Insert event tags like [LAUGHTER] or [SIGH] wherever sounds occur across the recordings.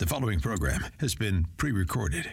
The following program has been pre recorded.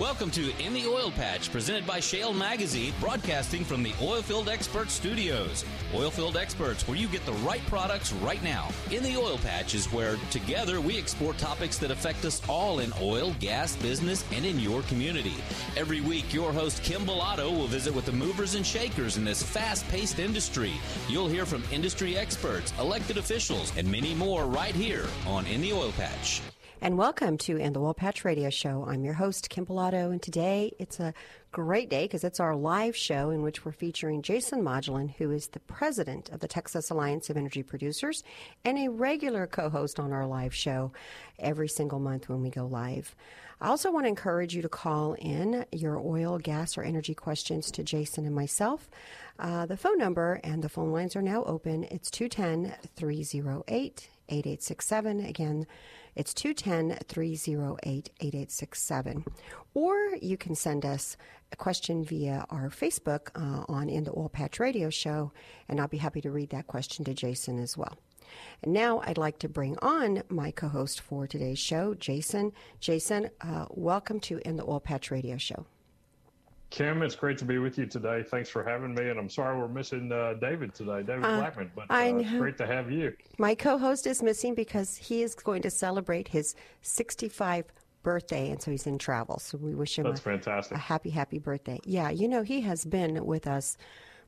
Welcome to In the Oil Patch, presented by Shale Magazine, broadcasting from the Oilfield Experts Studios. Oilfield Experts, where you get the right products right now. In the Oil Patch is where, together, we explore topics that affect us all in oil, gas, business, and in your community. Every week, your host, Kim Pilato, will visit with the movers and shakers in this fast paced industry. You'll hear from industry experts, elected officials, and many more right here on In the Oil Patch and welcome to In the Oil Patch Radio Show. I'm your host, Kim Pilato, and today it's a great day because it's our live show in which we're featuring Jason Modisette, who is the president of the Texas Alliance of Energy Producers and a regular co host on our live show every single month when we go live. I also want to encourage you to call in your oil, gas, or energy questions to Jason and myself. Uh, the phone number and the phone lines are now open. It's 210 308 8867. Again, it's 210 308 8867. Or you can send us a question via our Facebook uh, on In the Oil Patch Radio Show, and I'll be happy to read that question to Jason as well. And now I'd like to bring on my co host for today's show, Jason. Jason, uh, welcome to In the Oil Patch Radio Show. Kim, it's great to be with you today. Thanks for having me. And I'm sorry we're missing uh, David today, David uh, Blackman, but uh, it's great to have you. My co host is missing because he is going to celebrate his 65 birthday, and so he's in travel. So we wish him That's a, fantastic. a happy, happy birthday. Yeah, you know, he has been with us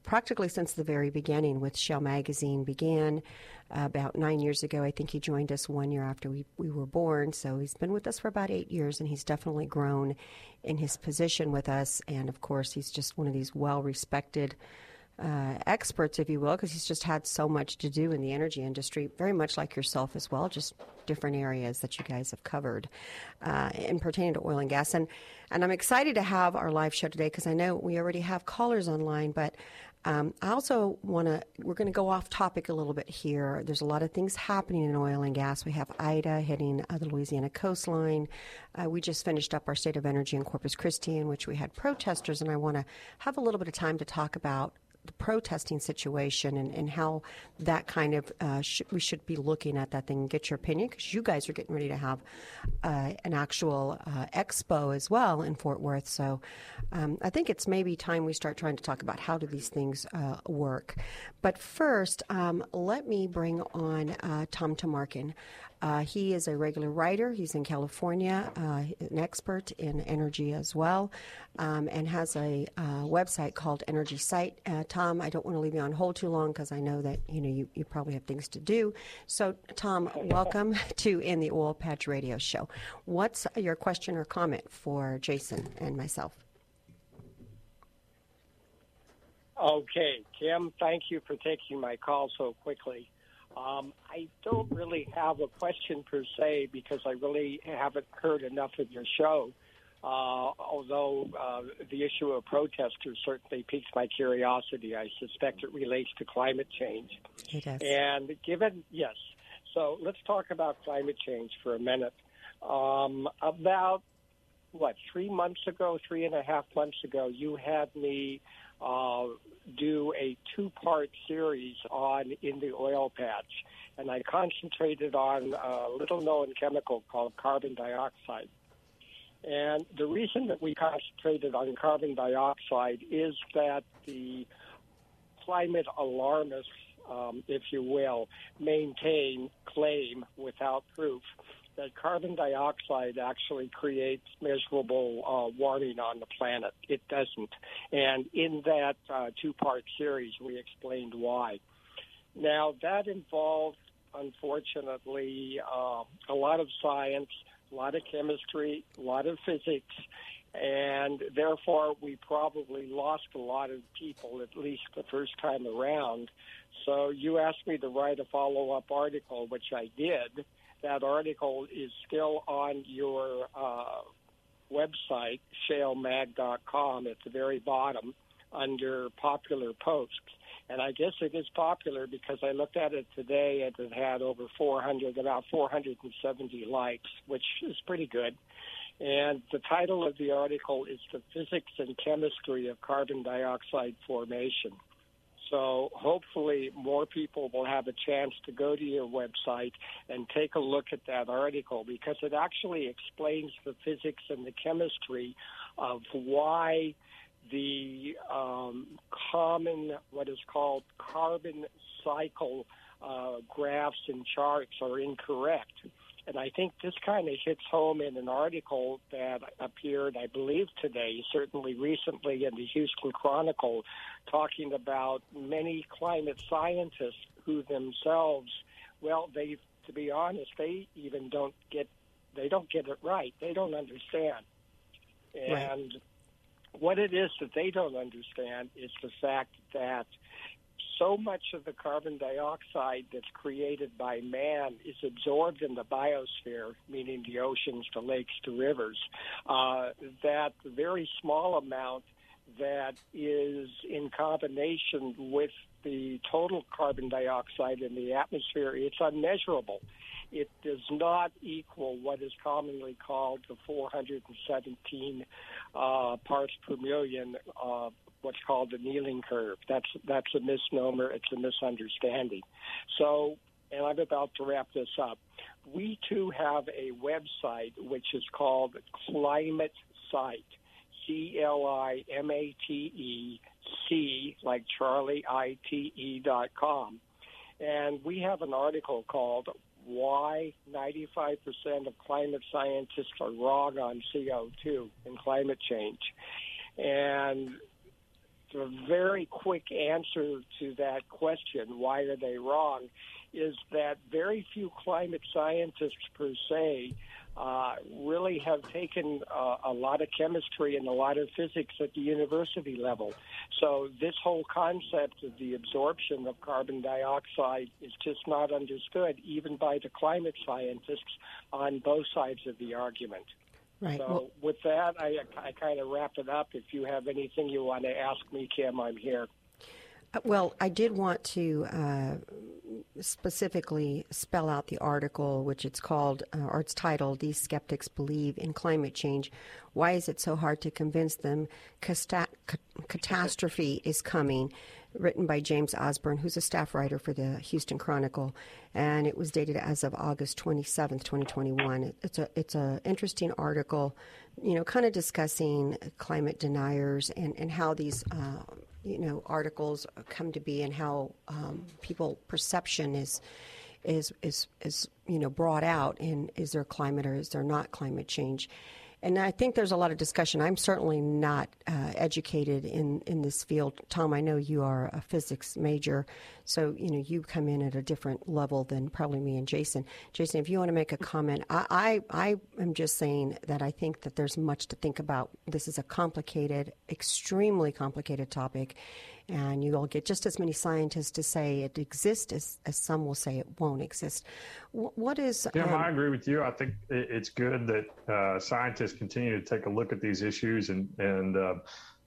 practically since the very beginning with Shale Magazine began about nine years ago. I think he joined us one year after we, we were born. So he's been with us for about eight years, and he's definitely grown in his position with us. And of course, he's just one of these well respected. Uh, experts, if you will, because he's just had so much to do in the energy industry, very much like yourself as well, just different areas that you guys have covered uh, in pertaining to oil and gas. And and I'm excited to have our live show today because I know we already have callers online, but um, I also want to, we're going to go off topic a little bit here. There's a lot of things happening in oil and gas. We have Ida hitting uh, the Louisiana coastline. Uh, we just finished up our State of Energy in Corpus Christi, in which we had protesters, and I want to have a little bit of time to talk about the protesting situation and, and how that kind of uh, sh- we should be looking at that thing and get your opinion because you guys are getting ready to have uh, an actual uh, expo as well in Fort Worth. So um, I think it's maybe time we start trying to talk about how do these things uh, work. But first, um, let me bring on uh, Tom Tamarkin. Uh, he is a regular writer. He's in California, uh, an expert in energy as well, um, and has a uh, website called EnergyCite. Uh, Tom, I don't want to leave you on hold too long because I know that you know you, you probably have things to do. So, Tom, welcome [LAUGHS] to In the Oil Patch Radio Show. What's your question or comment for Jason and myself? Okay, Kim, thank you for taking my call so quickly. Um, I don't really have a question per se because I really haven't heard enough of your show. Uh, although uh, the issue of protesters certainly piques my curiosity, I suspect it relates to climate change. It does. And given, yes, so let's talk about climate change for a minute. Um, about, what, three months ago, three and a half months ago, you had me uh, do a two part series on in the oil patch. And I concentrated on a little known chemical called carbon dioxide. And the reason that we concentrated on carbon dioxide is that the climate alarmists, um, if you will, maintain, claim without proof that carbon dioxide actually creates measurable uh, warming on the planet. It doesn't. And in that uh, two part series, we explained why. Now, that involved, unfortunately, uh, a lot of science, a lot of chemistry, a lot of physics, and therefore we probably lost a lot of people, at least the first time around. So you asked me to write a follow up article, which I did that article is still on your uh, website, shalemag.com, at the very bottom under popular posts. And I guess it is popular because I looked at it today and it had over 400, about 470 likes, which is pretty good. And the title of the article is The Physics and Chemistry of Carbon Dioxide Formation. So hopefully more people will have a chance to go to your website and take a look at that article because it actually explains the physics and the chemistry of why the um, common, what is called carbon cycle uh, graphs and charts are incorrect. And I think this kind of hits home in an article that appeared, I believe, today, certainly recently in the Houston Chronicle, talking about many climate scientists who themselves, well, they, to be honest, they even don't get, they don't get it right. They don't understand. And right. what it is that they don't understand is the fact that so much of the carbon dioxide that's created by man is absorbed in the biosphere, meaning the oceans, the lakes, the rivers, uh, that very small amount that is in combination with the total carbon dioxide in the atmosphere, it's unmeasurable. It does not equal what is commonly called the 417 uh, parts per million uh, what's called the Keeling curve. That's that's a misnomer. It's a misunderstanding. So, and I'm about to wrap this up. We too have a website which is called Climate Site. C L I M A T E C like Charlie I T E dot com. And we have an article called Why 95% of climate scientists are wrong on CO2 and climate change. And the very quick answer to that question, why are they wrong, is that very few climate scientists per se uh, really have taken uh, a lot of chemistry and a lot of physics at the university level. So this whole concept of the absorption of carbon dioxide is just not understood, even by the climate scientists on both sides of the argument. Right. So well, with that, I, I kind of wrap it up. If you have anything you want to ask me, Kim, I'm here. Uh, well, I did want to uh, specifically spell out the article, which it's called, uh, or it's titled, These Skeptics Believe in Climate Change. Why is it so hard to convince them? Catastrophe is coming written by James Osborne, who's a staff writer for the Houston Chronicle, and it was dated as of August 27th, 2021. It's a it's a interesting article, you know, kind of discussing climate deniers and and how these. Uh, you know, articles come to be, and how um, people perception is is is is you know brought out. And is there climate or is there not climate change? And I think there's a lot of discussion. I'm certainly not uh, educated in, in this field. Tom, I know you are a physics major, so you know you come in at a different level than probably me and Jason. Jason, if you want to make a comment, I, I, I am just saying that I think that there's much to think about. This is a complicated, extremely complicated topic, and you will get just as many scientists to say it exists as, as some will say it won't exist. what is? Kim, um, I agree with you. I think it's good that uh, scientists continue to take a look at these issues and and uh,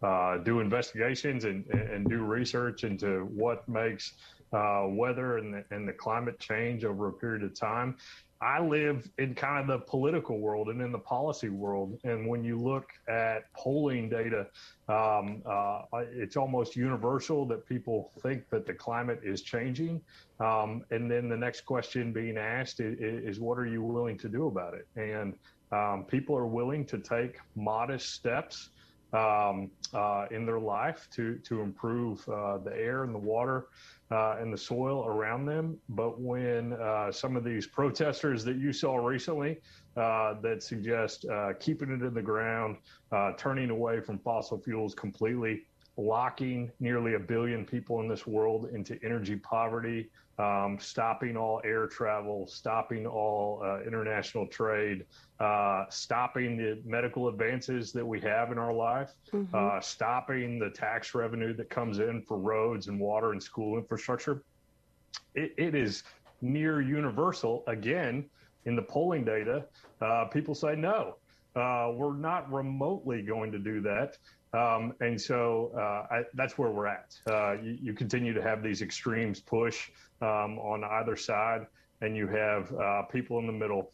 uh, do investigations and and do research into what makes uh, weather and the, and the climate change over a period of time. I live in kind of the political world and in the policy world. And when you look at polling data, um, uh, it's almost universal that people think that the climate is changing. Um, and then the next question being asked is, is, what are you willing to do about it? And um, people are willing to take modest steps um, uh, in their life to to improve uh, the air and the water uh, and the soil around them. But when uh, some of these protesters that you saw recently uh, that suggest uh, keeping it in the ground, turning away from fossil fuels completely, locking nearly a billion people in this world into energy poverty, um, stopping all air travel, stopping all uh, international trade, uh, stopping the medical advances that we have in our life, mm-hmm. uh, stopping the tax revenue that comes in for roads and water and school infrastructure. it, it is near universal. Again, in the polling data, uh, people say no. Uh, we're not remotely going to do that. Um, and so uh, I, that's where we're at. Uh, you, you, continue to have these extremes push um, on either side, and you have uh, people in the middle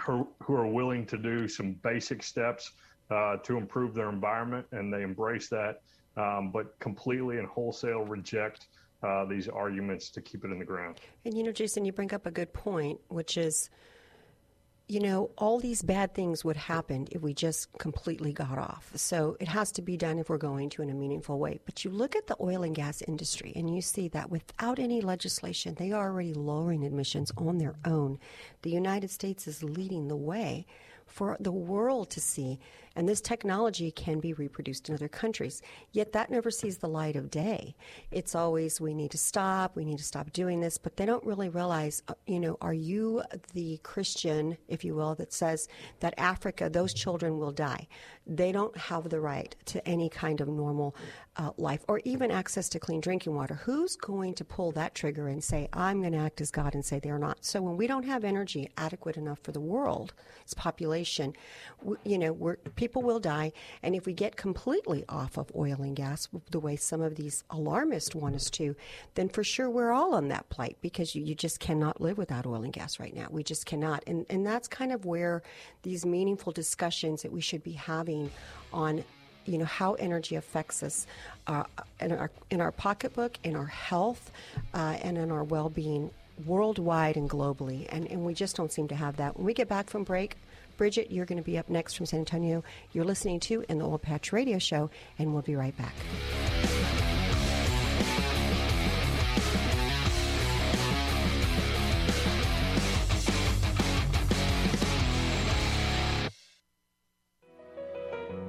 who, who, are willing to do some basic steps uh, to improve their environment, and they embrace that. um, but completely and wholesale reject uh, these arguments to keep it in the ground. And you know, Jason, you bring up a good point, which is you know, all these bad things would happen if we just completely got off. So it has to be done if we're going to in a meaningful way. But you look at the oil and gas industry and you see that without any legislation, they are already lowering emissions on their own. The United States is leading the way for the world to see. And this technology can be reproduced in other countries. Yet that never sees the light of day. It's always, we need to stop, we need to stop doing this, but they don't really realize, uh, you know, are you the Christian, if you will, that says that Africa, those children will die? They don't have the right to any kind of normal uh, life or even access to clean drinking water. Who's going to pull that trigger and say, I'm going to act as God and say they're not? So when we don't have energy adequate enough for the world's population, we, you know, we're, people will die. And if we get completely off of oil and gas, the way some of these alarmists want us to, then for sure we're all on that plight because you, you just cannot live without oil and gas right now. We just cannot. And, and that's kind of where these meaningful discussions that we should be having on you know how energy affects us uh, in our in our pocketbook, in our health, uh, and in our well-being worldwide and globally. And and we just don't seem to have that. When we get back from break, Bridget, you're going to be up next from San Antonio. You're listening to in the Oil Patch Radio Show, and we'll be right back.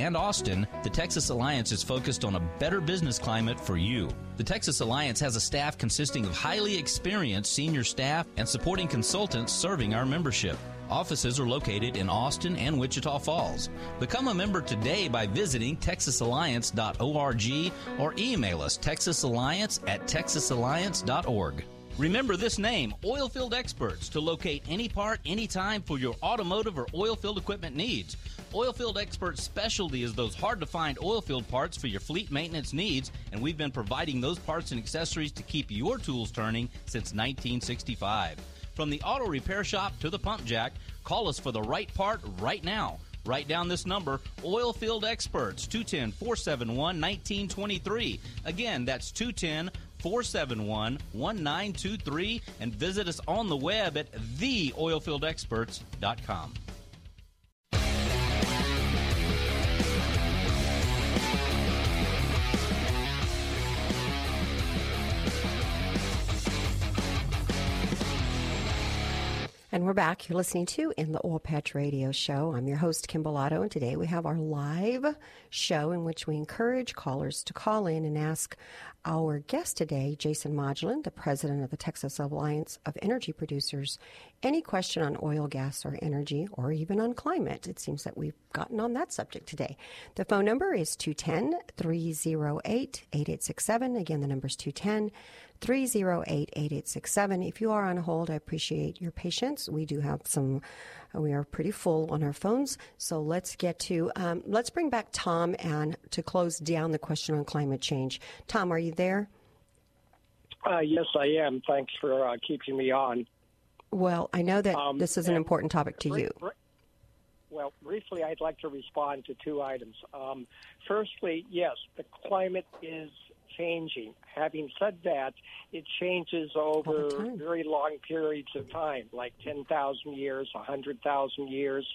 and Austin, the Texas Alliance is focused on a better business climate for you. The Texas Alliance has a staff consisting of highly experienced senior staff and supporting consultants serving our membership. Offices are located in Austin and Wichita Falls. Become a member today by visiting texasalliance.org or email us texasalliance at texasalliance.org. Remember this name, Oilfield Experts, to locate any part, anytime for your automotive or oilfield equipment needs. Oilfield Experts' specialty is those hard to find oilfield parts for your fleet maintenance needs, and we've been providing those parts and accessories to keep your tools turning since 1965. From the auto repair shop to the pump jack, call us for the right part right now. Write down this number Oilfield Experts, 210 471 1923. Again, that's 210 471 1923. And visit us on the web at theoilfieldexperts.com. And we're back. You're listening to In the Oil Patch Radio Show. I'm your host, Kim Pilato, and today we have our live show in which we encourage callers to call in and ask our guest today, Jason Modisette, the president of the Texas Alliance of Energy Producers, any question on oil, gas, or energy, or even on climate. It seems that we've gotten on that subject today. The phone number is 210 308 8867. Again, the number is 210 308 8867. If you are on hold, I appreciate your patience. We do have some, we are pretty full on our phones. So let's get to, um, let's bring back Tom and to close down the question on climate change. Tom, are you there? Uh, yes, I am. Thanks for uh, keeping me on. Well, I know that um, this is an important topic to you. Well, briefly, I'd like to respond to two items. Um, firstly, yes, the climate is changing. Having said that, it changes over very long periods of time, like 10,000 years, 100,000 years,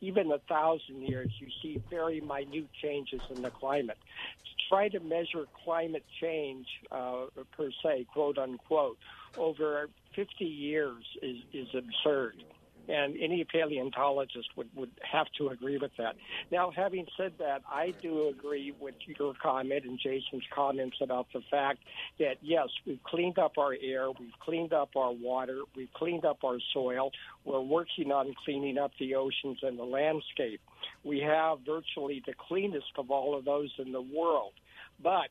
even 1,000 years. You see very minute changes in the climate. To try to measure climate change, uh, per se, quote unquote, over 50 years is, is absurd and any paleontologist would, would have to agree with that. Now, having said that, I do agree with your comment and Jason's comments about the fact that, yes, we've cleaned up our air, we've cleaned up our water, we've cleaned up our soil, we're working on cleaning up the oceans and the landscape. We have virtually the cleanest of all of those in the world. But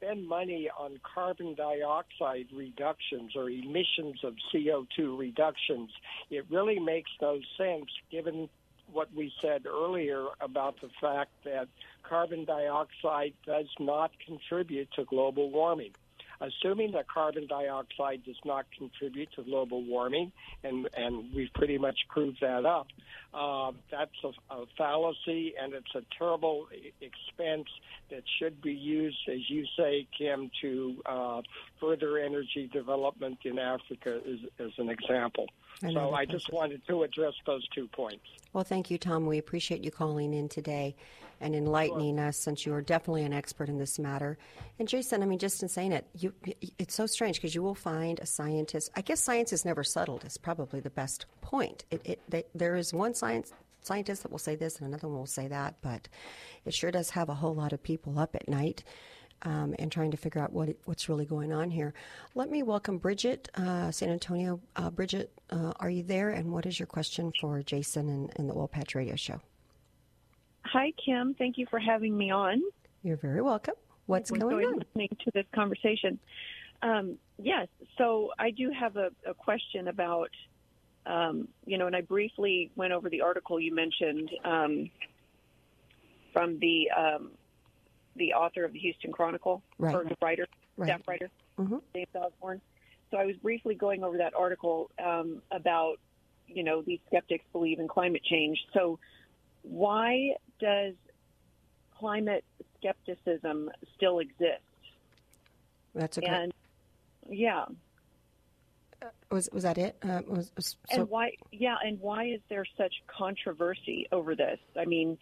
spend money on carbon dioxide reductions or emissions of CO2 reductions, it really makes no sense given what we said earlier about the fact that carbon dioxide does not contribute to global warming assuming that carbon dioxide does not contribute to global warming, and, and we've pretty much proved that up, uh, that's a, a, fallacy and it's a terrible expense that should be used, as you say, Kim, to uh, further energy development in Africa, as, as an example. So I just wanted to address those two points. Well, thank you, Tom. We appreciate you calling in today and enlightening sure. us since you are definitely an expert in this matter. And Jason, I mean, just in saying it, you, it's so strange because you will find a scientist. I guess science is never settled. Is probably the best point. It, it they, there is one science scientist that will say this and another one will say that, but it sure does have a whole lot of people up at night. Um, and trying to figure out what what's really going on here. Let me welcome Bridget, uh, San Antonio. Uh, Bridget, uh, are you there? And what is your question for Jason and, and the Oil Patch Radio Show? Hi, Kim. Thank you for having me on. You're very welcome. What's going on? Listening to this conversation. Um, yes. So I do have a, a question about, um, you know, and I briefly went over the article you mentioned um, from the um, the author of the Houston Chronicle, right. or the writer, right. staff writer, mm-hmm. James Osborne. So I was briefly going over that article um, about, you know, these skeptics believe in climate change. So why does climate skepticism still exist? That's a great. And yeah. Uh, was was that it? Uh, was, was, so... And why? Yeah, and why is there such controversy over this? I mean,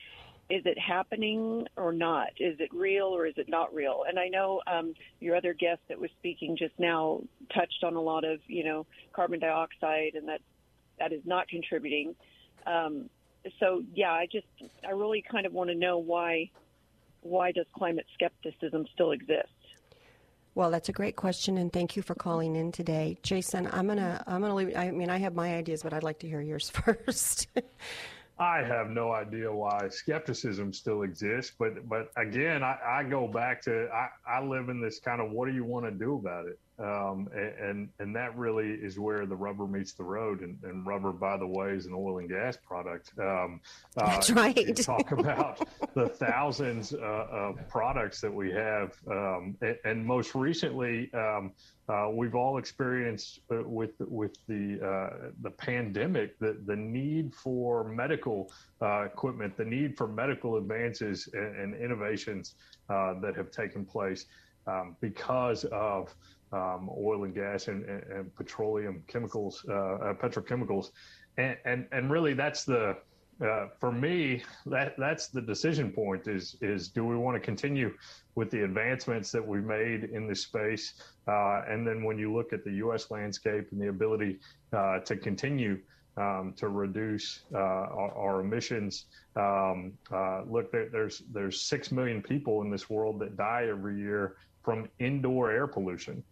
is it happening or not? Is it real or is it not real? And I know um, your other guest that was speaking just now touched on a lot of you know carbon dioxide, and that that is not contributing. Um, so yeah, I just I really kind of want to know why why does climate skepticism still exist? Well, that's a great question, and thank you for calling in today, Jason. I'm gonna I'm gonna leave. I mean, I have my ideas, but I'd like to hear yours [LAUGHS] first. I have no idea why skepticism still exists, but but again, I, I go back to I, I live in this kind of what do you want to do about it? Um, and and that really is where the rubber meets the road. And, and rubber, by the way, is an oil and gas product. Um, uh, [LAUGHS] That's uh, right. talk about [LAUGHS] the thousands uh, of products that we have, um, and, and, most recently, um, uh, we've all experienced uh, with with the uh, the pandemic the the need for medical equipment, the need for medical advances and, and innovations that have taken place um, because of um, oil and gas and, and, and petroleum chemicals, uh, uh, petrochemicals, and, and and really that's the uh, for me that that's the decision point is is do we want to continue with the advancements that we've made in this space, uh, and then when you look at the U.S. landscape and the ability uh, to continue. Um, to reduce uh, our, our, emissions. Um, look, there, there's there's six million people in this world that die every year from indoor air pollution.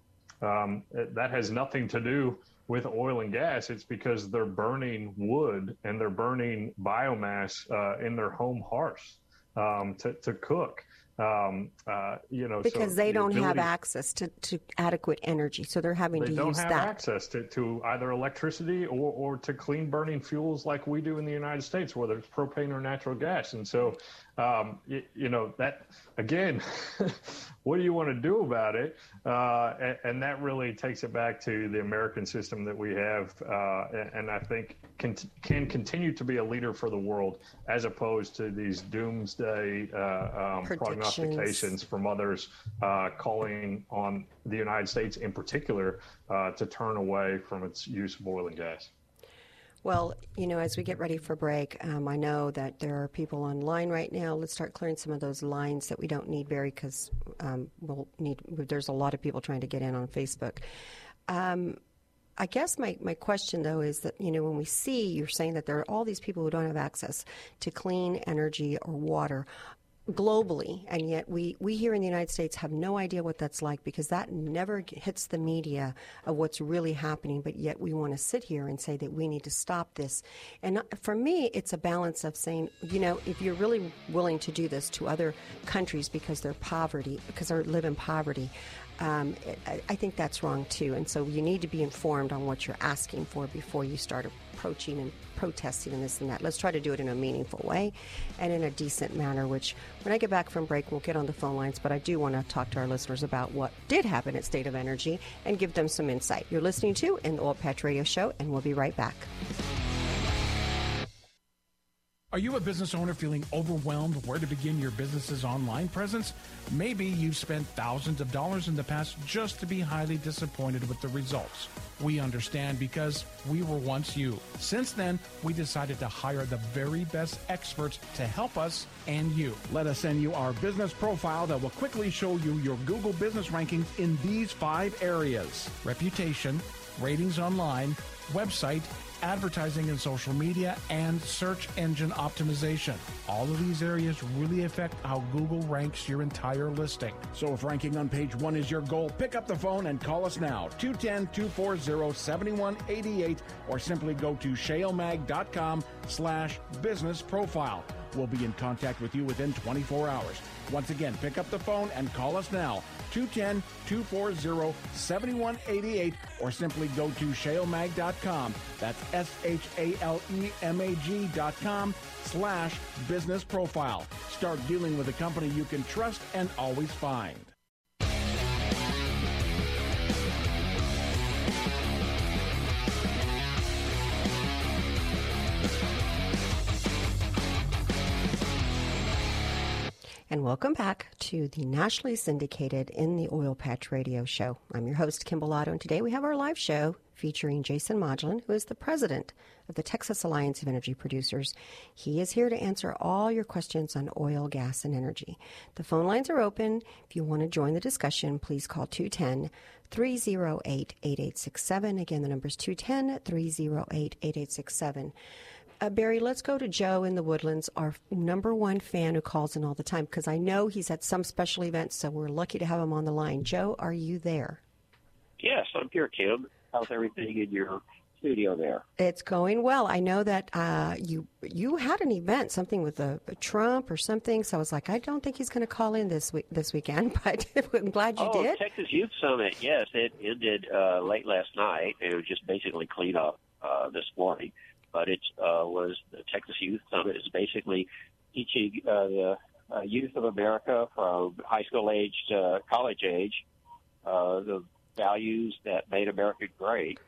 Um, that has nothing to do with oil and gas. It's because they're burning wood and they're burning biomass uh, in their home hearths um, to, to cook. Um, uh, you know, because so they the don't ability, have access to, to adequate energy, so they're having they to don't use have that. access to, to either electricity or, or to clean burning fuels like we do in the United States, whether it's propane or natural gas. And so, um, you, you, know, that again, [LAUGHS] what do you want to do about it? Uh, and, and, that really takes it back to the American system that we have, uh, and I think can, can continue to be a leader for the world as opposed to these doomsday uh, um, prognostications from others uh, calling on the United States in particular uh, to turn away from its use of oil and gas. Well, you know, as we get ready for break, um, I know that there are people online right now. Let's start clearing some of those lines that we don't need, Barry, because um, we'll need. There's a lot of people trying to get in on Facebook. Um, I guess my, my question though is that you know when we see you're saying that there are all these people who don't have access to clean energy or water, globally, and yet we, we here in the United States have no idea what that's like because that never hits the media of what's really happening, but yet we want to sit here and say that we need to stop this. And uh, for me, it's a balance of saying, you know, if you're really willing to do this to other countries because they're poverty, because they live in poverty, um, I, think that's wrong too. And so you need to be informed on what you're asking for before you start approaching and protesting and this and that. Let's try to do it in a meaningful way and in a decent manner, which when I get back from break, we'll get on the phone lines. But I do want to talk to our listeners about what did happen at State of Energy and give them some insight. You're listening to in the Oil Patch Radio Show, and we'll be right back. Are you a business owner feeling overwhelmed where to begin your business's online presence? Maybe you've spent thousands of dollars in the past just to be highly disappointed with the results. We understand because we were once you. Since then, we decided to hire the very best experts to help us and you. Let us send you our business profile that will quickly show you your Google business rankings in these five areas reputation, ratings online, website, advertising and social media, and search engine optimization. All of these areas really affect how Google ranks your entire listing. So if ranking on page one is your goal, pick up the phone and call us now, 210 240 7188, or simply go to shalemag.com slash business profile. We'll be in contact with you within 24 hours. Once again, pick up the phone and call us now, 210 240 7188, or simply go to shalemag.com. That's S H A L E M A G.com slash business profile. Start dealing with a company you can trust and always find. Welcome back to the nationally syndicated In the Oil Patch radio show. I'm your host, Kim Pilato, and today we have our live show featuring Jason Modisette, who is the president of the Texas Alliance of Energy Producers. He is here to answer all your questions on oil, gas, and energy. The phone lines are open. If you want to join the discussion, please call 210 308 8867. Again, the number is 210 308 8867. Uh, Barry, let's go to Joe in the Woodlands, our number one fan who calls in all the time, because I know he's at some special events, so we're lucky to have him on the line. Joe, are you there? Yes, I'm here, Kim. How's everything in your studio there? It's going well. I know that uh, you you had an event, something with a, a, Trump or something. So I was like, I don't think he's going to call in this week this weekend, [LAUGHS] but I'm glad you oh, did. Texas Youth Summit. Yes, it ended uh, late last night. It was just basically clean up uh, this morning but it uh, was the Texas Youth Summit is basically teaching uh, the uh, youth of America from high school age to college age uh, the values that made America great.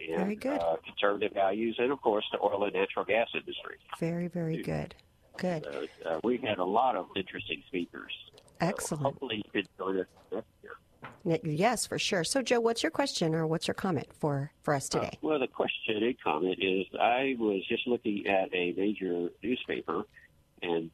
And, very good. Uh, conservative values, and of course the oil and natural gas industry. Very, very good. Good. Uh, uh, we had a lot of interesting speakers. Excellent. So hopefully, you could join us next year. Yes, for sure. So, Joe, what's your question or what's your comment for, for us today? Uh, well, the question and comment is I was just looking at a major newspaper, and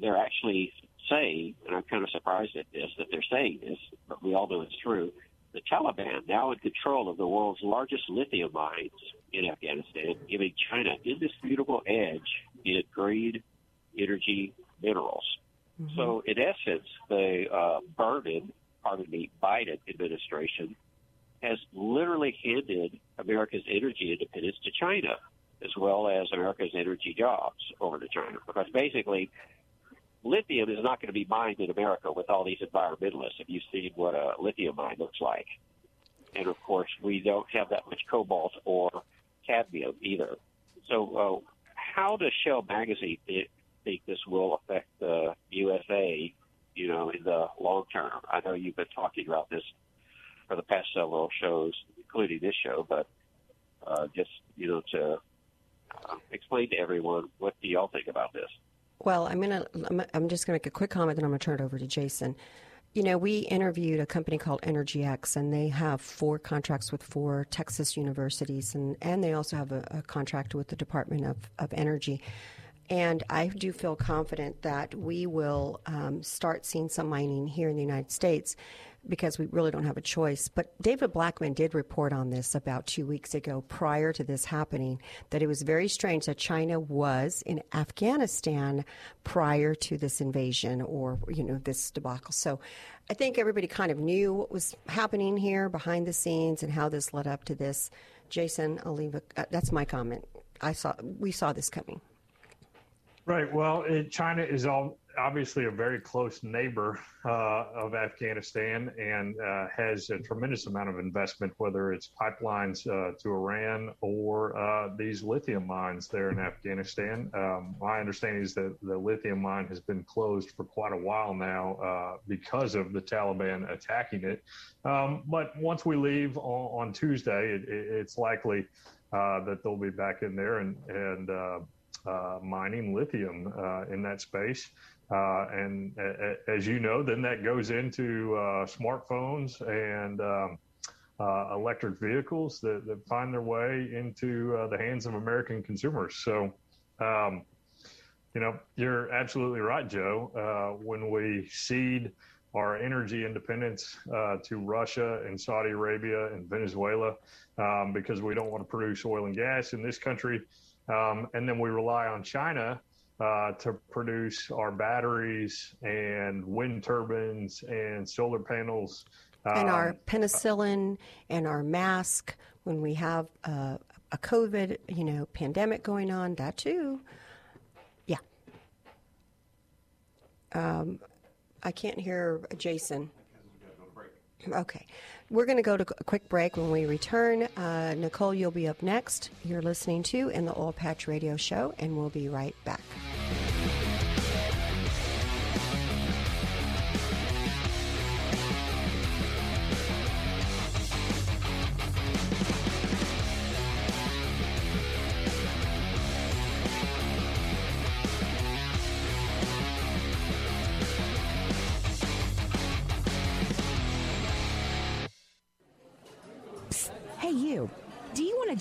they're actually saying, and I'm kind of surprised at this, that they're saying this, but we all know it's true. The Taliban now in control of the world's largest lithium mines in Afghanistan, giving China indisputable edge in green energy minerals. Mm-hmm. So, in essence, the uh, burden pardon me, Biden administration has literally handed America's energy independence to China, as well as America's energy jobs over to China. Because basically, lithium is not going to be mined in America with all these environmentalists. If you've seen what a lithium mine looks like, and of course, we don't have that much cobalt or cadmium either. So, uh, how does Shale Magazine think this will affect the USA you know, in the long term. I know you've been talking about this for the past several shows, including this show, but uh, just, you know, to uh, explain to everyone what do y'all think about this? Well, I'm gonna. I'm just gonna make a quick comment, then I'm gonna turn it over to Jason. You know, we interviewed a company called EnergyX, and they have four contracts with four Texas universities, and, and they also have a, a contract with the Department of, of Energy. And I do feel confident that we will um, start seeing some mining here in the United States. because we really don't have a choice. But David Blackman did report on this about two weeks ago prior to this happening that it was very strange that China was in Afghanistan prior to this invasion or, you know, this debacle. So I think everybody kind of knew what was happening here behind the scenes and how this led up to this. Jason, I'll leave it. Uh, that's my comment. I saw, we saw this coming. Right. Well, it, China is all obviously a very close neighbor uh, of Afghanistan and uh, has a tremendous amount of investment, whether it's pipelines uh, to Iran or uh, these lithium mines there in Afghanistan. Um, my understanding is that the lithium mine has been closed for quite a while now uh, because of the Taliban attacking it. Um, but once we leave on, on Tuesday, it, it, it's likely uh, that they'll be back in there and, and mining lithium in that space. Uh, and uh, as you know, then that goes into uh, smartphones and um, uh, electric vehicles that, that, find their way into uh, the hands of American consumers. So, um, you know, you're absolutely right, Joe. Uh, when we cede our energy independence to Russia and Saudi Arabia and Venezuela um, because we don't want to produce oil and gas in this country, um, and then we rely on China uh, to produce our batteries and wind turbines and solar panels. And um, our penicillin and our mask when we have uh, a COVID, you know, pandemic going on, that too. Yeah. Um, I can't hear Jason. Okay. We're going to go to a quick break. When we return, uh, Nicole, you'll be up next. You're listening to In the Oil Patch Radio Show, and we'll be right back.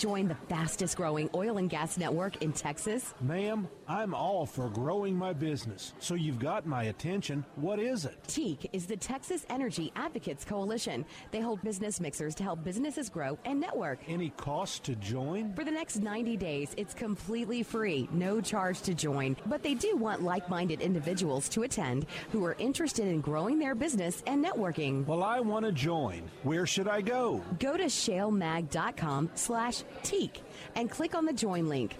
Join the fastest growing oil and gas network in Texas? Ma'am, I'm all for growing my business, so you've got my attention. What is it? TEAC is the Texas Energy Advocates Coalition. They hold business mixers to help businesses grow and network. Any cost to join? For the next 90 days, it's completely free, no charge to join. But they do want like minded individuals to attend who are interested in growing their business and networking. Well, I want to join. Where should I go? Go to shalemag.com slash TEAC and click on the join link.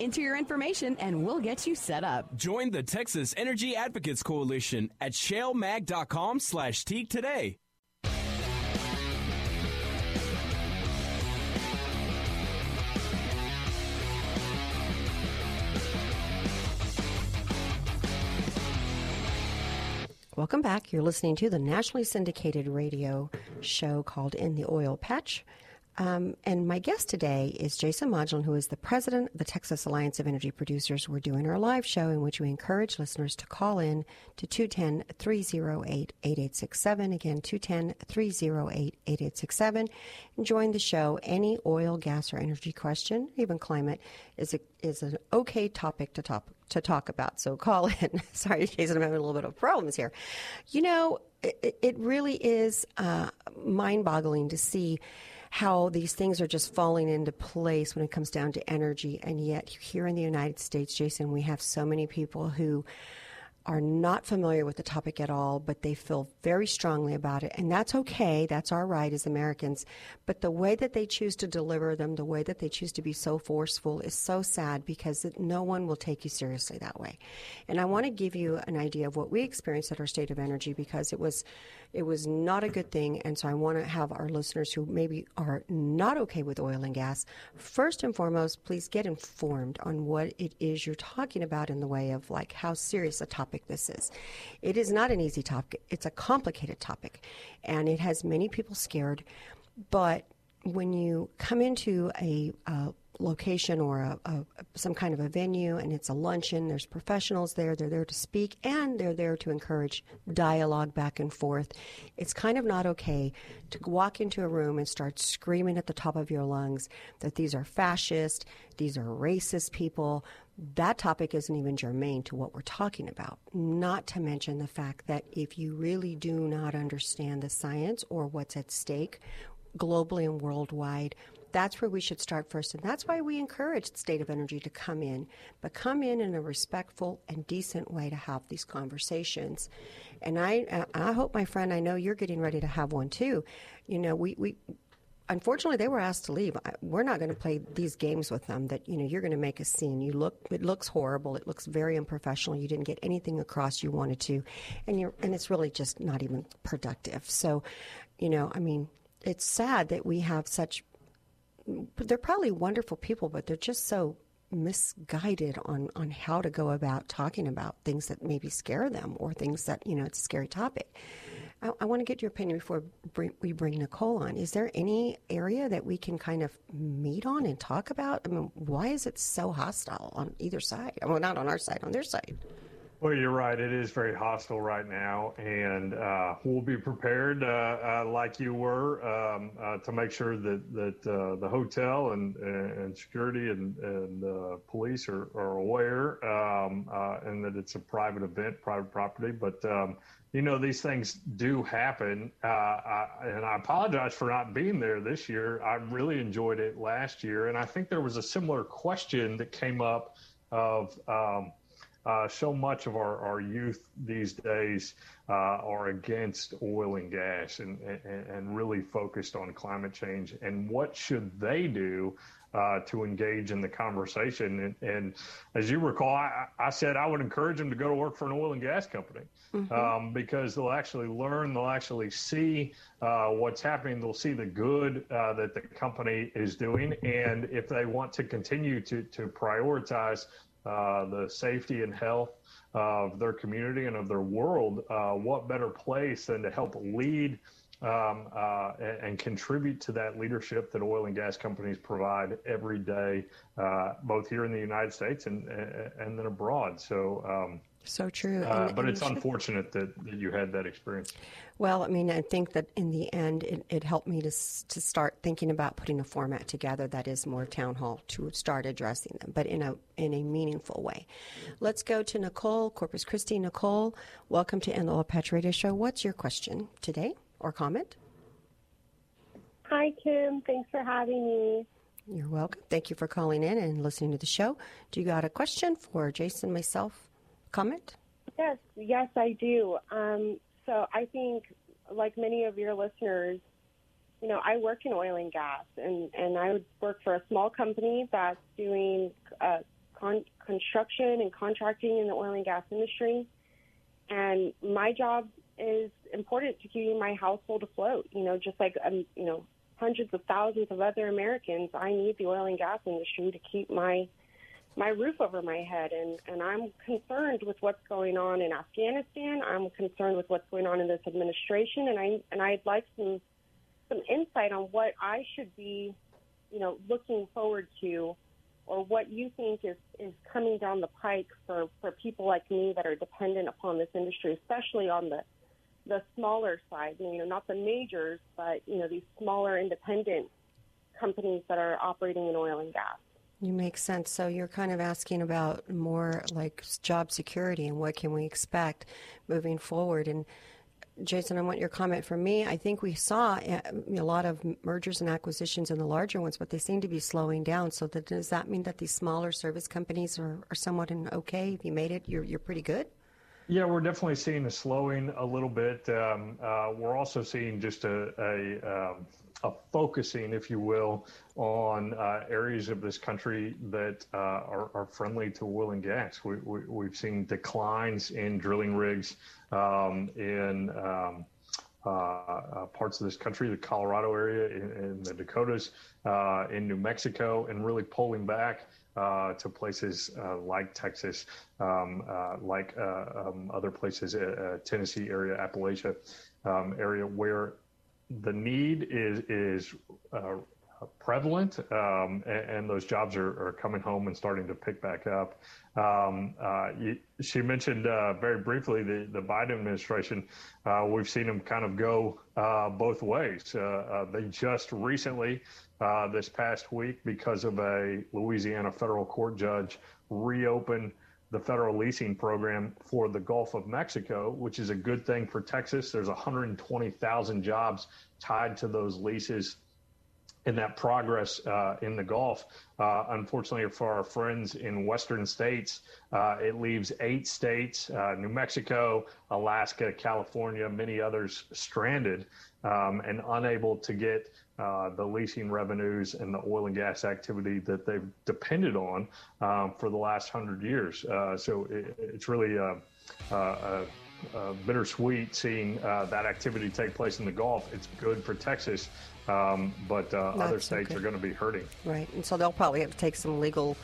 Enter your information and we'll get you set up. Join the Texas Energy Advocates Coalition at shalemag.com slash TEAC today. Welcome back. You're listening to the nationally syndicated radio show called In the Oil Patch. Um, and my guest today is Jason Modisette, who is the president of the Texas Alliance of Energy Producers. We're doing our live show in which we encourage listeners to call in to 210 308 8867. Again, 210 308 8867. And join the show. Any oil, gas, or energy question, even climate, is, a, is an okay topic to talk, to talk about. So call [LAUGHS] in. Sorry, Jason, I'm having a little bit of problems here. You know, it, it really is uh, mind boggling to see how these things are just falling into place when it comes down to energy. And yet, here in the United States, Jason, we have so many people who are not familiar with the topic at all, but they feel very strongly about it. And that's okay. That's our right as Americans. But the way that they choose to deliver them, the way that they choose to be so forceful is so sad because no one will take you seriously that way. And I want to give you an idea of what we experienced at our State of Energy because it was it was not a good thing. And so I want to have our listeners who maybe are not okay with oil and gas, first and foremost, please get informed on what it is you're talking about in the way of like how serious a topic this is. It is not an easy topic, it's a complicated topic, and it has many people scared. But when you come into a location or a, a, some kind of a venue and it's a luncheon there's professionals there they're there to speak and they're there to encourage dialogue back and forth it's kind of not okay to walk into a room and start screaming at the top of your lungs that these are fascist these are racist people that topic isn't even germane to what we're talking about. Not to mention the fact that if you really do not understand the science or what's at stake globally and worldwide, that's where we should start first. And that's why we encourage the State of Energy to come in, but come in in a respectful and decent way to have these conversations. And I, I hope, my friend, I know you're getting ready to have one too. You know, we, we unfortunately they were asked to leave we're not going to play these games with them that you know you're going to make a scene you look it looks horrible it looks very unprofessional you didn't get anything across you wanted to and you're and it's really just not even productive so you know i mean it's sad that we have such they're probably wonderful people, but they're just so misguided on on how to go about talking about things that maybe scare them or things that you know it's a scary topic. I, I want to get your opinion before we bring Nicole on. Is there any area that we can kind of meet on and talk about? I mean, why is it so hostile on either side? Well, not on our side, on their side. Well, you're right. It is very hostile right now, and uh, we'll be prepared, uh, uh, like you were, um, uh, to make sure that that uh, the hotel and and security and and uh, police are, are aware, um, and that it's a private event, private property. But um, you know, these things do happen, I, and I apologize for not being there this year. I really enjoyed it last year, and I think there was a similar question that came up of. Uh, so much of our, our youth these days uh, are against oil and gas and, and, and, really focused on climate change and what should they do uh, to engage in the conversation. And, and as you recall, I, I, said I would encourage them to go to work for an oil and gas company mm-hmm. um, because they'll actually learn, they'll actually see uh, what's happening, they'll see the good uh, that the company is doing. And if they want to continue to, to prioritize uh, the safety and health of their community and of their world, uh, what better place than to help lead um, uh, and, and, contribute to that leadership that oil and gas companies provide every day, uh, both here in the United States and and then abroad. So. Um, so true. Uh, and, but and it's unfortunate that, that you had that experience. Well, I mean, I think that in the end, it, it, helped me to, to start thinking about putting a format together that is more town hall to start addressing them, but in a in a meaningful way. Let's go to Nicole, Corpus Christi. Nicole, welcome to the Oil Patch Radio Show. What's your question today or comment? Hi, Kim. Thanks for having me. You're welcome. Thank you for calling in and listening to the show. Do you got a question for Jason, myself, comment? Yes, yes, I do. Um, so I think, like many of your listeners, you know, I work in oil and gas, and and I work for a small company that's doing uh, con- construction and contracting in the oil and gas industry. And my job is important to keeping my household afloat. You know, just like um, you know, hundreds of thousands of other Americans, I need the oil and gas industry to keep my my roof over my head and and I'm concerned with what's going on in Afghanistan. I'm concerned with what's going on in this administration and I and I'd like some some insight on what I should be, you know, looking forward to or what you think is, is coming down the pike for, for people like me that are dependent upon this industry, especially on the the smaller side, you know, not the majors, but you know, these smaller independent companies that are operating in oil and gas. You make sense. So you're kind of asking about more like job security and what can we expect moving forward. And Jason, I want your comment from me. I think we saw uh, a lot of mergers and acquisitions in the larger ones, but they seem to be slowing down. So that, does that mean that these smaller service companies are, are somewhat in okay? If you made it, you're you're pretty good. Yeah, we're definitely seeing a slowing a little bit. Um, uh, we're also seeing just a, a um, a focusing, if you will, on uh, areas of this country that uh, are, are, friendly to oil and gas. We, have we, seen declines in drilling rigs um, in um, uh, uh, parts of this country, the Colorado area, in, in the Dakotas, uh, in New Mexico, and really pulling back. Uh, to places like Texas, um, like um, other places, Tennessee area, Appalachia um, area, where the need is is uh, prevalent, um, and, and, those jobs are, are, coming home and starting to pick back up. Um, uh, you, she mentioned uh, very briefly the, the Biden administration. Uh, we've seen them kind of go uh, both ways. Uh, they just recently, this past week, because of a Louisiana federal court judge, reopened the federal leasing program for the Gulf of Mexico, which is a good thing for Texas. There's 120,000 jobs tied to those leases in that progress uh, in the Gulf. Uh, unfortunately, for our friends in Western states, uh, it leaves eight states uh, New Mexico, Alaska, California, many others stranded um, and unable to get uh, the leasing revenues and the oil and gas activity that they've depended on um, for the last hundred years. Uh, so it, it's really a bittersweet seeing uh, that activity take place in the Gulf. It's good for Texas, um, but uh, other states are going to be hurting. Right, and so they'll probably have to take some legal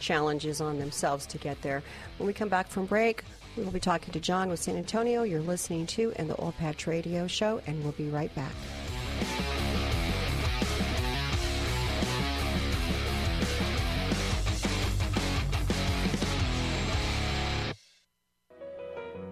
challenges on themselves to get there. When we come back from break, we will be talking to John with San Antonio. You're listening to and the Oil Patch Radio Show, and we'll be right back.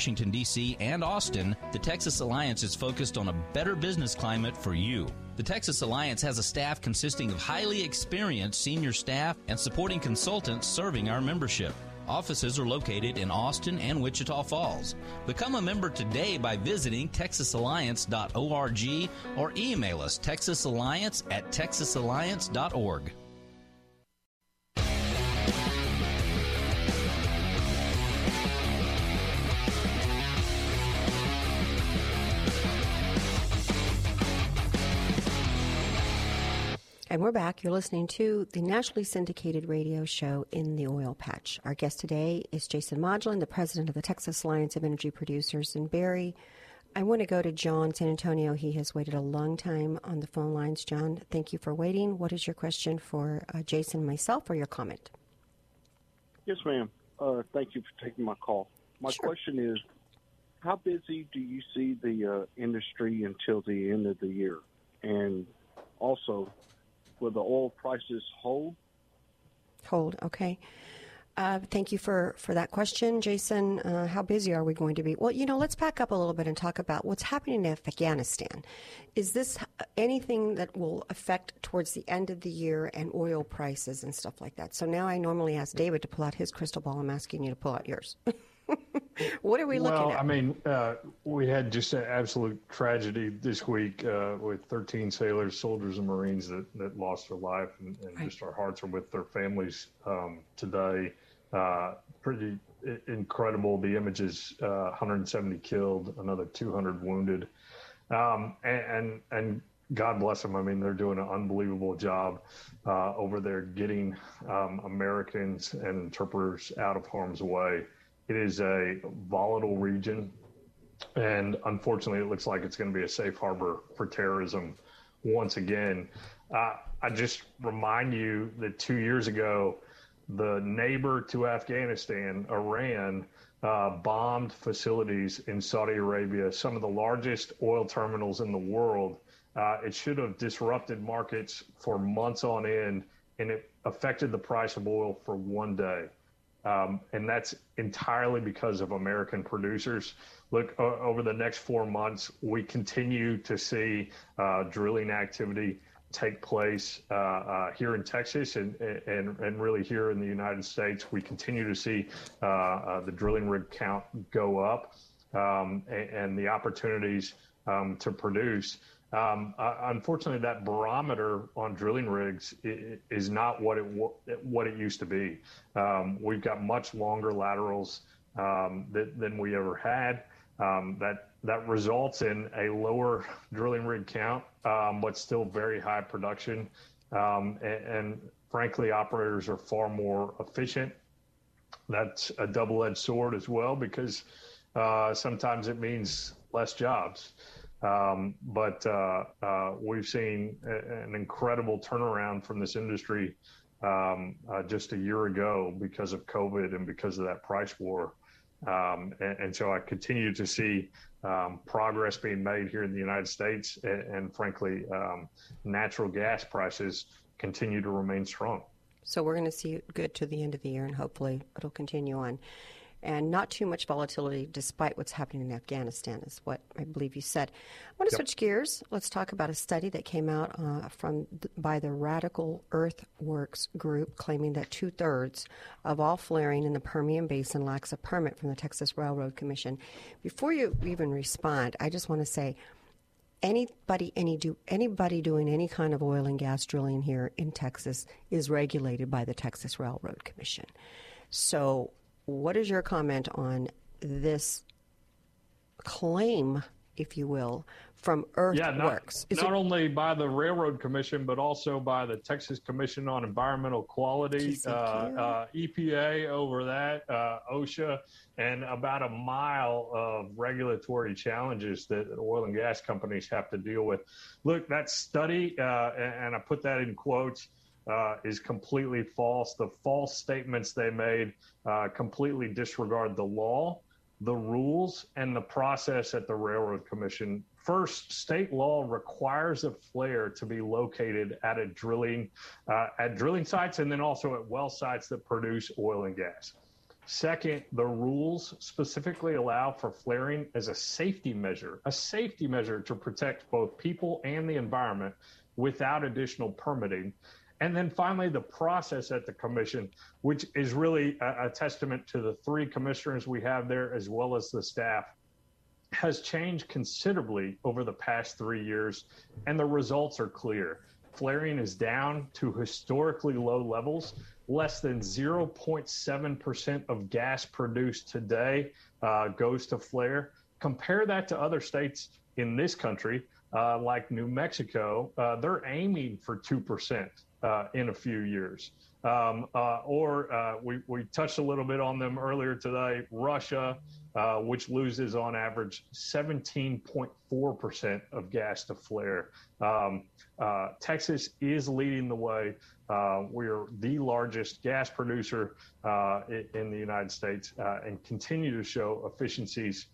Washington, D.C., and Austin, the Texas Alliance is focused on a better business climate for you. The Texas Alliance has a staff consisting of highly experienced senior staff and supporting consultants serving our membership. Offices are located in Austin and Wichita Falls. Become a member today by visiting texasalliance.org or email us texasalliance at texasalliance.org. And we're back. You're listening to the nationally syndicated radio show In the Oil Patch. Our guest today is Jason Modglin, the president of the Texas Alliance of Energy Producers. And Barry, I want to go to John San Antonio. He has waited a long time on the phone lines. John, thank you for waiting. What is your question for uh, Jason, myself, or your comment? Yes, ma'am. Uh, thank you for taking my call. My sure. question is how busy do you see the uh, industry until the end of the year? And also, will the oil prices hold? Hold, okay. Uh, thank you for, for that question, Jason. Uh, how busy are we going to be? Well, you know, let's back up a little bit and talk about what's happening in Afghanistan. Is this anything that will affect towards the end of the year and oil prices and stuff like that? So now I normally ask David to pull out his crystal ball. I'm asking you to pull out yours. [LAUGHS] [LAUGHS] what are we looking well, at? I mean, uh, we had just an absolute tragedy this week uh, with 13 sailors, soldiers, and Marines that, that lost their life, and, and right. just our hearts are with their families um, today. Uh, pretty incredible. The images: uh, 170 killed, another 200 wounded, um, and, and, and God bless them. I mean, they're doing an unbelievable job uh, over there getting um, Americans and interpreters out of harm's way. It is a volatile region. And unfortunately, it looks like it's going to be a safe harbor for terrorism once again. Uh, I just remind you that two years ago, the neighbor to Afghanistan, Iran, uh, bombed facilities in Saudi Arabia, some of the largest oil terminals in the world. Uh, it should have disrupted markets for months on end, and it affected the price of oil for one day. Um, and that's entirely because of American producers. Look, uh, over the next four months, we continue to see uh, drilling activity take place uh, uh here in Texas and, and, and really here in the United States. We continue to see uh, uh, the drilling rig count go up um, and, and, the opportunities um, to produce. Um, uh, unfortunately, that barometer on drilling rigs is not what it what it used to be. Um, we've got much longer laterals um, that, than we ever had. Um, that that results in a lower [LAUGHS] drilling rig count, um, but still very high production. Um, and, and, frankly, operators are far more efficient. That's a double edged sword as well because uh, sometimes it means less jobs. Um, but uh, uh, we've seen a, an incredible turnaround from this industry um, uh, just a year ago because of COVID and because of that price war. Um, and, and, so I continue to see um, progress being made here in the United States, and, and frankly, um, natural gas prices continue to remain strong. So we're going to see it good to the end of the year, and hopefully it'll continue on and not too much volatility despite what's happening in Afghanistan, is what I believe you said. I want to yep. switch gears. Let's talk about a study that came out uh, from by the Radical Earthworks Group, claiming that two thirds of all flaring in the Permian Basin lacks a permit from the Texas Railroad Commission. Before you even respond, I just want to say anybody any do anybody doing any kind of oil and gas drilling here in Texas is regulated by the Texas Railroad Commission. So what is your comment on this claim, if you will, from Earthworks? Yeah, not, not only by the Railroad Commission, but also by the Texas Commission on Environmental Quality, uh, uh, EPA over that, uh, OSHA, and about a mile of regulatory challenges that oil and gas companies have to deal with. Look, that study, uh, and I put that in quotes uh, is completely false. The false statements they made uh, completely disregard the law, the rules, and the process at the Railroad Commission. First, state law requires a flare to be located at a drilling uh, at drilling sites and then also at well sites that produce oil and gas. Second, the rules specifically allow for flaring as a safety measure, a safety measure to protect both people and the environment without additional permitting. And then finally, the process at the commission, which is really a, a, testament to the three commissioners we have there, as well as the staff, has changed considerably over the past three years. And the results are clear. Flaring is down to historically low levels. Less than 0.7% of gas produced today uh, goes to flare. Compare that to other states in this country, uh, like New Mexico, uh, they're aiming for 2% uh, in a few years. Um, uh, or uh, we, we touched a little bit on them earlier today. Russia, uh, which loses on average 17.4% of gas to flare. Um, uh, Texas is leading the way. Uh, we're the largest gas producer in the United States and continue to show efficiencies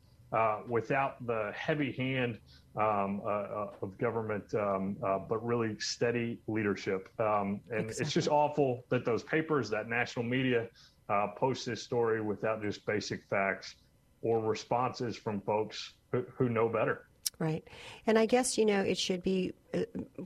without the heavy hand um, uh, uh, of government, um, uh, but really steady leadership. Um, and exactly. it's just awful that those papers, that national media, uh, post this story without just basic facts or responses from folks who, who know better. Right. And I guess, you know, it should be uh,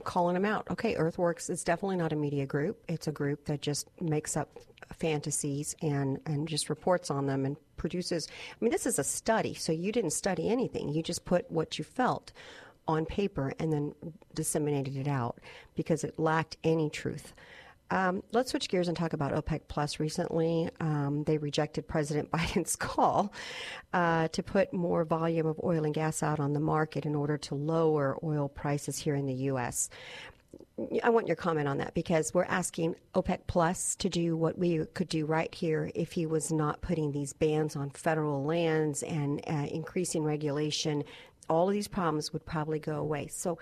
calling them out. Okay, Earthworks is definitely not a media group. It's a group that just makes up fantasies and, and just reports on them and produces. I mean, this is a study, so you didn't study anything. You just put what you felt on paper and then disseminated it out because it lacked any truth. Um, let's switch gears and talk about OPEC Plus. Recently, um, they rejected President [LAUGHS] Biden's call uh, to put more volume of oil and gas out on the market in order to lower oil prices here in the U.S. I want your comment on that because we're asking OPEC Plus to do what we could do right here if he was not putting these bans on federal lands and uh, increasing regulation. All of these problems would probably go away. So,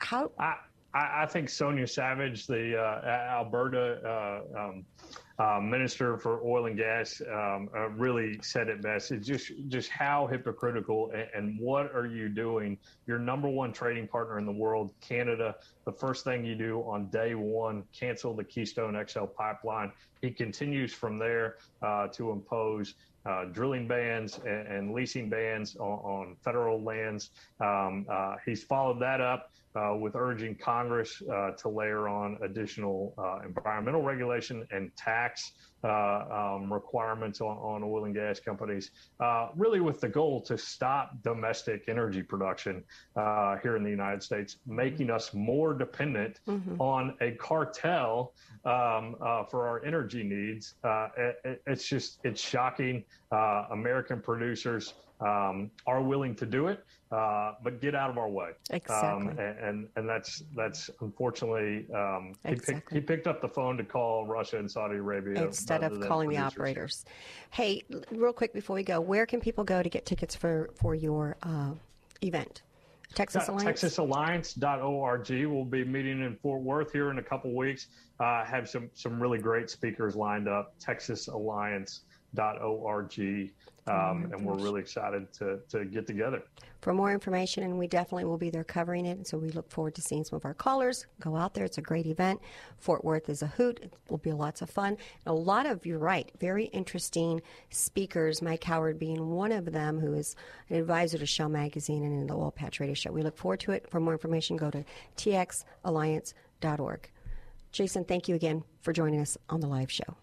how? I, I think Sonya Savage, the uh, Alberta uh, um, uh, Minister for Oil and Gas um, uh, really said it best. It's just just how hypocritical and, and, what are you doing? Your number one trading partner in the world, Canada. The first thing you do on day one, cancel the Keystone XL pipeline. He continues from there uh, to impose uh, drilling bans and, and, leasing bans on, on federal lands. Um, uh, he's followed that up uh, with urging Congress uh, to layer on additional uh, environmental regulation and tax uh, um, requirements on, on, oil and gas companies, uh, really with the goal to stop domestic energy production uh, here in the United States, making us more dependent Mhm. on a cartel um, uh, for our energy needs. Uh, it, it's just it's shocking. Uh, American producers um, are willing to do it, uh, but get out of our way. Exactly. Um, and, and and that's that's unfortunately um, he, picked, he picked up the phone to call Russia and Saudi Arabia instead of calling the operators. Hey, real quick before we go, where can people go to get tickets for for your uh, event? Texas Te- Alliance. TexasAlliance.org. We'll be meeting in Fort Worth here in a couple weeks. Uh, have some some really great speakers lined up. TexasAlliance.org. Um, and we're really excited to, to get together. for more information, and we definitely will be there covering it. And so we look forward to seeing some of our callers go out there. It's a great event. Fort Worth is a hoot. It will be lots of fun. A lot of, you're right, very interesting speakers, Mike Howard being one of them, who is an advisor to Shale Magazine and in the Oil Patch Radio Show. We look forward to it. For more information, go to txalliance.org. Jason, thank you again for joining us on the live show.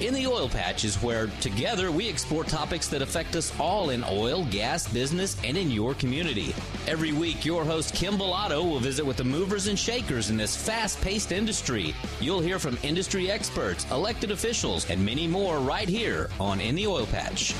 In the Oil Patch is where together we explore topics that affect us all in oil, gas, business, and in your community. Every week, your host Kim Pilato will visit with the movers and shakers in this fast paced industry. You'll hear from industry experts, elected officials, and many more right here on In the Oil Patch.